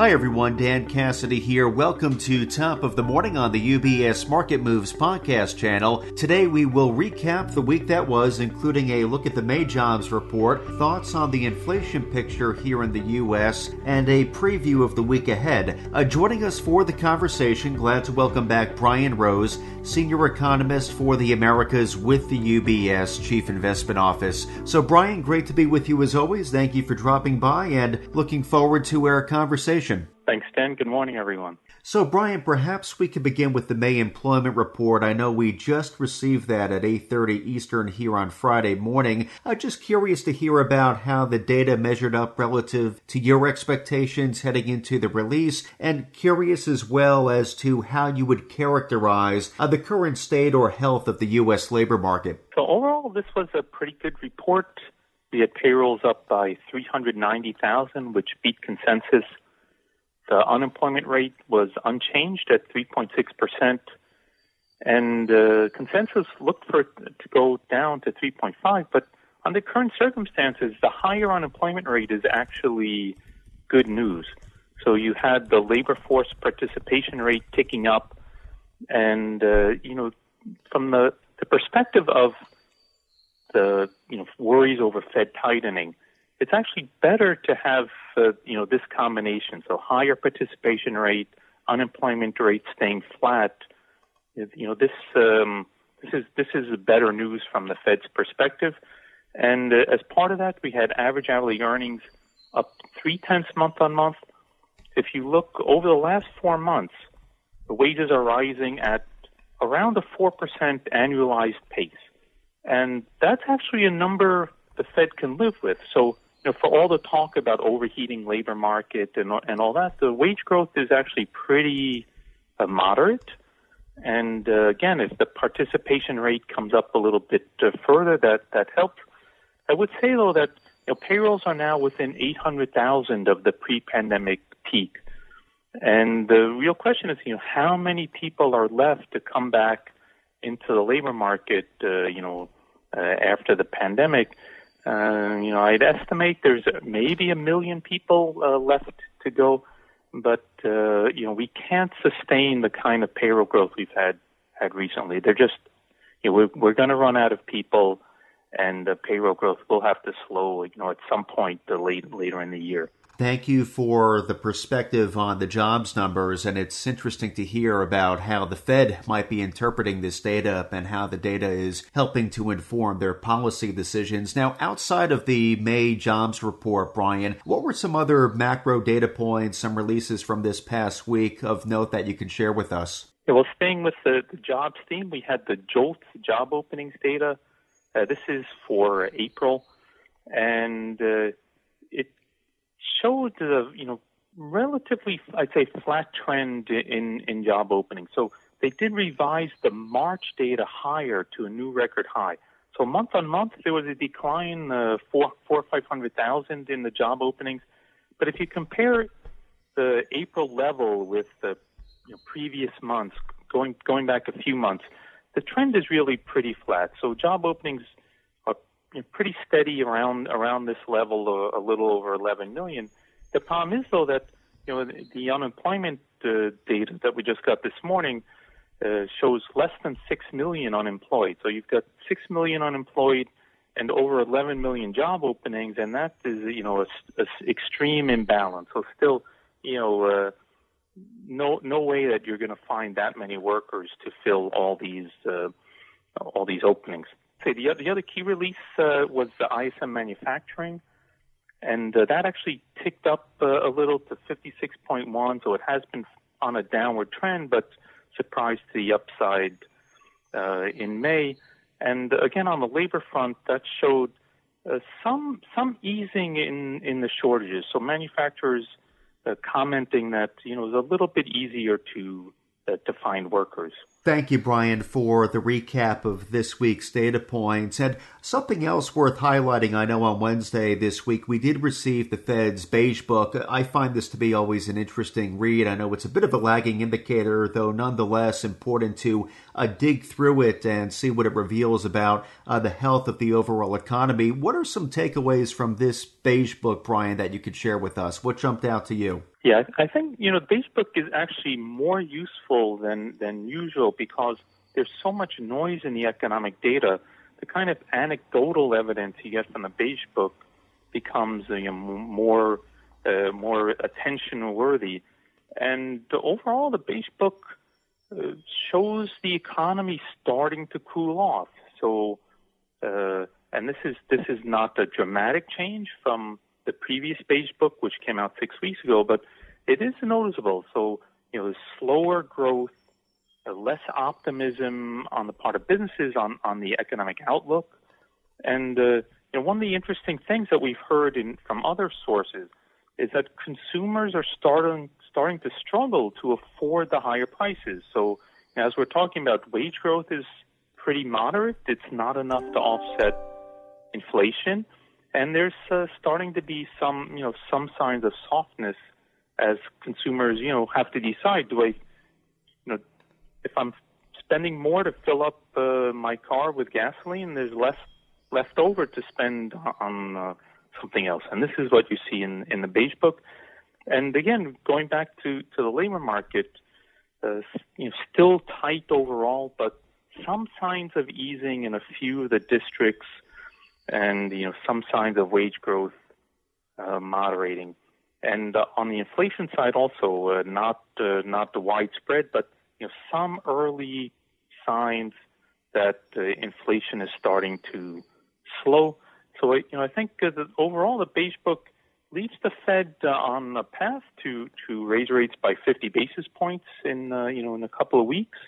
Hi everyone, Dan Cassidy here. Welcome to Top of the Morning on the UBS Market Moves podcast channel. Today we will recap the week that was, including a look at the May jobs report, thoughts on the inflation picture here in the U.S., and a preview of the week ahead. Uh, joining us for the conversation, glad to welcome back Brian Rose, Senior Economist for the Americas with the UBS Chief Investment Office. So Brian, great to be with you as always. Thank you for dropping by and looking forward to our conversation. Thanks, Dan. Good morning, everyone. So, Brian, perhaps we could begin with the May employment report. I know we just received that at 8:30 Eastern here on Friday morning. I'm just curious to hear about how the data measured up relative to your expectations heading into the release, and curious as well as to how you would characterize uh, the current state or health of the U.S. labor market. So, overall, this was a pretty good report. We had payrolls up by 390,000, which beat consensus the unemployment rate was unchanged at 3.6%, and uh, consensus looked for it to go down to 3.5. But under current circumstances, the higher unemployment rate is actually good news. So you had the labor force participation rate ticking up, and uh, you know, from the, the perspective of the you know worries over Fed tightening, it's actually better to have uh, you know this combination. So higher participation rate, unemployment rate staying flat. You know this um, this is this is better news from the Fed's perspective. And uh, as part of that, we had average hourly earnings up three tenths month on month. If you look over the last four months, the wages are rising at around a four percent annualized pace, and that's actually a number the Fed can live with. So you know, for all the talk about overheating labor market and and all that, the wage growth is actually pretty uh, moderate. And uh, again, if the participation rate comes up a little bit uh, further, that that helps. I would say though that you know, payrolls are now within 800,000 of the pre-pandemic peak, and the real question is, you know, how many people are left to come back into the labor market, uh, you know, uh, after the pandemic? Uh, you know, I'd estimate there's maybe a million people uh, left to go, but uh, you know, we can't sustain the kind of payroll growth we've had had recently. They're just, you know, we're, we're going to run out of people, and the payroll growth will have to slow, you know, at some point uh, late later in the year. Thank you for the perspective on the jobs numbers. And it's interesting to hear about how the Fed might be interpreting this data and how the data is helping to inform their policy decisions. Now, outside of the May jobs report, Brian, what were some other macro data points, some releases from this past week of note that you can share with us? Yeah, well, staying with the, the jobs theme, we had the JOLTS job openings data. Uh, this is for April. And uh, showed the you know relatively I'd say flat trend in in job openings. So they did revise the March data higher to a new record high. So month on month there was a decline uh, four four five hundred thousand in the job openings. But if you compare the April level with the you know, previous months, going going back a few months, the trend is really pretty flat. So job openings you know, pretty steady around around this level, uh, a little over 11 million. The problem is though that you know the, the unemployment uh, data that we just got this morning uh, shows less than six million unemployed. So you've got six million unemployed and over 11 million job openings, and that is you know a, a extreme imbalance. So still, you know. Uh, no, no way that you're going to find that many workers to fill all these uh, all these openings say the, other, the other key release uh, was the ISM manufacturing, and uh, that actually ticked up uh, a little to 56.1. So it has been on a downward trend, but surprised to the upside uh, in May. And again, on the labor front, that showed uh, some some easing in in the shortages. So manufacturers uh, commenting that you know it was a little bit easier to to find workers. Thank you, Brian, for the recap of this week's data points. And something else worth highlighting, I know on Wednesday this week, we did receive the Fed's Beige Book. I find this to be always an interesting read. I know it's a bit of a lagging indicator, though nonetheless important to uh, dig through it and see what it reveals about uh, the health of the overall economy. What are some takeaways from this Beige Book, Brian, that you could share with us? What jumped out to you? Yeah, I think you know the Beige Book is actually more useful than than usual because there's so much noise in the economic data. The kind of anecdotal evidence you get from the Beige Book becomes you know, more uh, more attention worthy, and overall the Beige Book uh, shows the economy starting to cool off. So, uh, and this is this is not a dramatic change from the previous Beige Book, which came out six weeks ago, but it is noticeable. So, you know, slower growth, less optimism on the part of businesses on, on the economic outlook. And, uh, you know, one of the interesting things that we've heard in, from other sources is that consumers are starting, starting to struggle to afford the higher prices. So, as we're talking about, wage growth is pretty moderate. It's not enough to offset inflation and there's uh, starting to be some you know some signs of softness as consumers you know have to decide do I you know if I'm spending more to fill up uh, my car with gasoline there's less left over to spend on uh, something else and this is what you see in in the beige book and again going back to to the labor market uh, you know still tight overall but some signs of easing in a few of the districts and you know some signs of wage growth uh, moderating. And uh, on the inflation side, also uh, not uh, not the widespread, but you know some early signs that uh, inflation is starting to slow. So you know I think uh, that overall the beige book leads the Fed on a path to to raise rates by 50 basis points in uh, you know in a couple of weeks,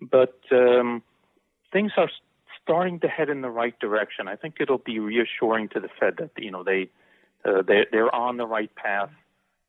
but um, things are starting to head in the right direction. I think it'll be reassuring to the Fed that you know they uh, they they're on the right path.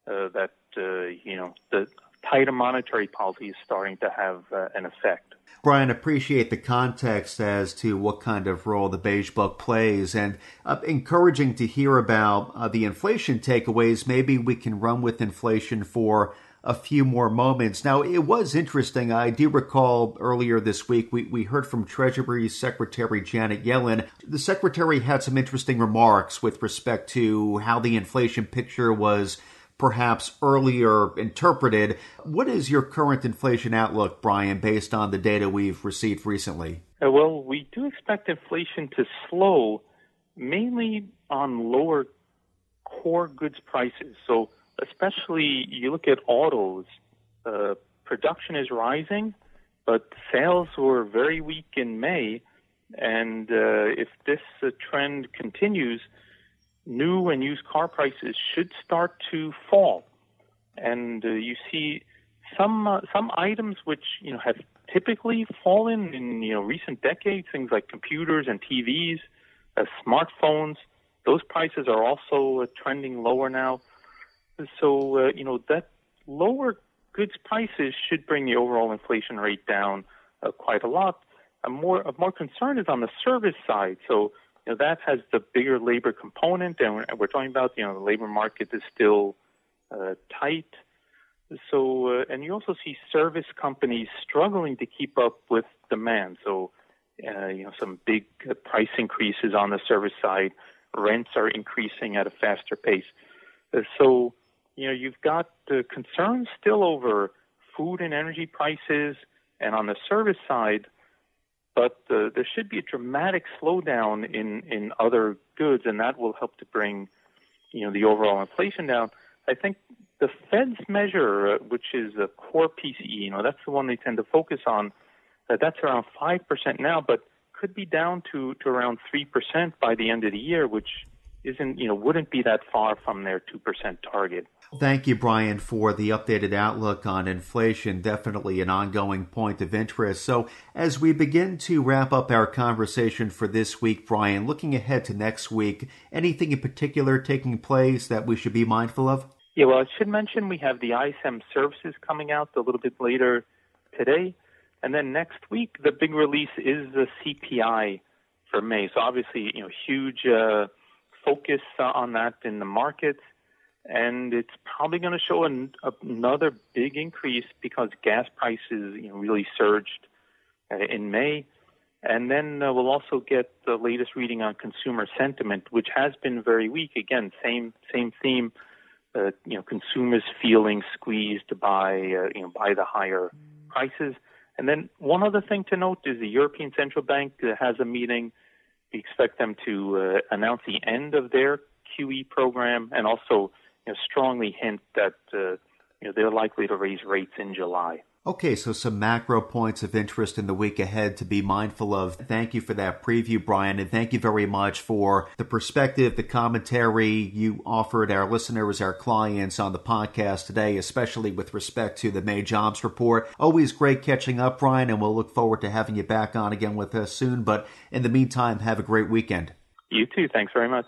Uh, that uh, you know the tighter monetary policy is starting to have uh, an effect. Brian, appreciate the context as to what kind of role the Beige Book plays, and uh, encouraging to hear about uh, the inflation takeaways. Maybe we can run with inflation for a few more moments. Now, it was interesting. I do recall earlier this week we, we heard from Treasury Secretary Janet Yellen. The Secretary had some interesting remarks with respect to how the inflation picture was perhaps earlier interpreted. What is your current inflation outlook, Brian, based on the data we've received recently? Uh, well, we do expect inflation to slow mainly on lower core goods prices. So especially you look at autos, uh, production is rising, but sales were very weak in May. And uh, if this uh, trend continues, new and used car prices should start to fall. And uh, you see some uh, some items which you know have typically fallen in you know recent decades, things like computers and TVs, uh, smartphones. Those prices are also trending lower now. So, uh, you know, that lower goods prices should bring the overall inflation rate down uh, quite a lot. A more, a more concern is on the service side. So, you know, that has the bigger labor component, and we're talking about, you know, the labor market is still uh, tight. So, uh, and you also see service companies struggling to keep up with demand. So, uh, you know, some big uh, price increases on the service side. Rents are increasing at a faster pace. Uh, so, you know, you've got uh, concerns still over food and energy prices and on the service side, but uh, there should be a dramatic slowdown in, in other goods, and that will help to bring, you know, the overall inflation down. I think the Fed's measure, uh, which is a core PCE, you know, that's the one they tend to focus on. That's around five percent now, but could be down to, to around three percent by the end of the year, which isn't, you know, wouldn't be that far from their two percent target. Thank you, Brian, for the updated outlook on inflation. Definitely an ongoing point of interest. So, as we begin to wrap up our conversation for this week, Brian, looking ahead to next week, anything in particular taking place that we should be mindful of? Yeah, well, I should mention we have the ISM services coming out a little bit later today. And then next week, the big release is the CPI for May. So obviously, you know, huge uh, focus on that in the market. and it's probably going to show an, another big increase because gas prices, you know, really surged uh, in May. And then uh, we'll also get the latest reading on consumer sentiment, which has been very weak. Again, same same theme. Uh, you know, consumers feeling squeezed by uh, you know by the higher prices. And then one other thing to note is the European Central Bank uh, has a meeting. We expect them to uh, announce the end of their QE program and also you know, strongly hint that uh, you know they're likely to raise rates in July. Okay, so some macro points of interest in the week ahead to be mindful of. Thank you for that preview, Brian, and thank you very much for the perspective, the commentary you offered our listeners, our clients on the podcast today, especially with respect to the May jobs report. Always great catching up, Brian, and we'll look forward to having you back on again with us soon. But in the meantime, have a great weekend. You too. Thanks very much.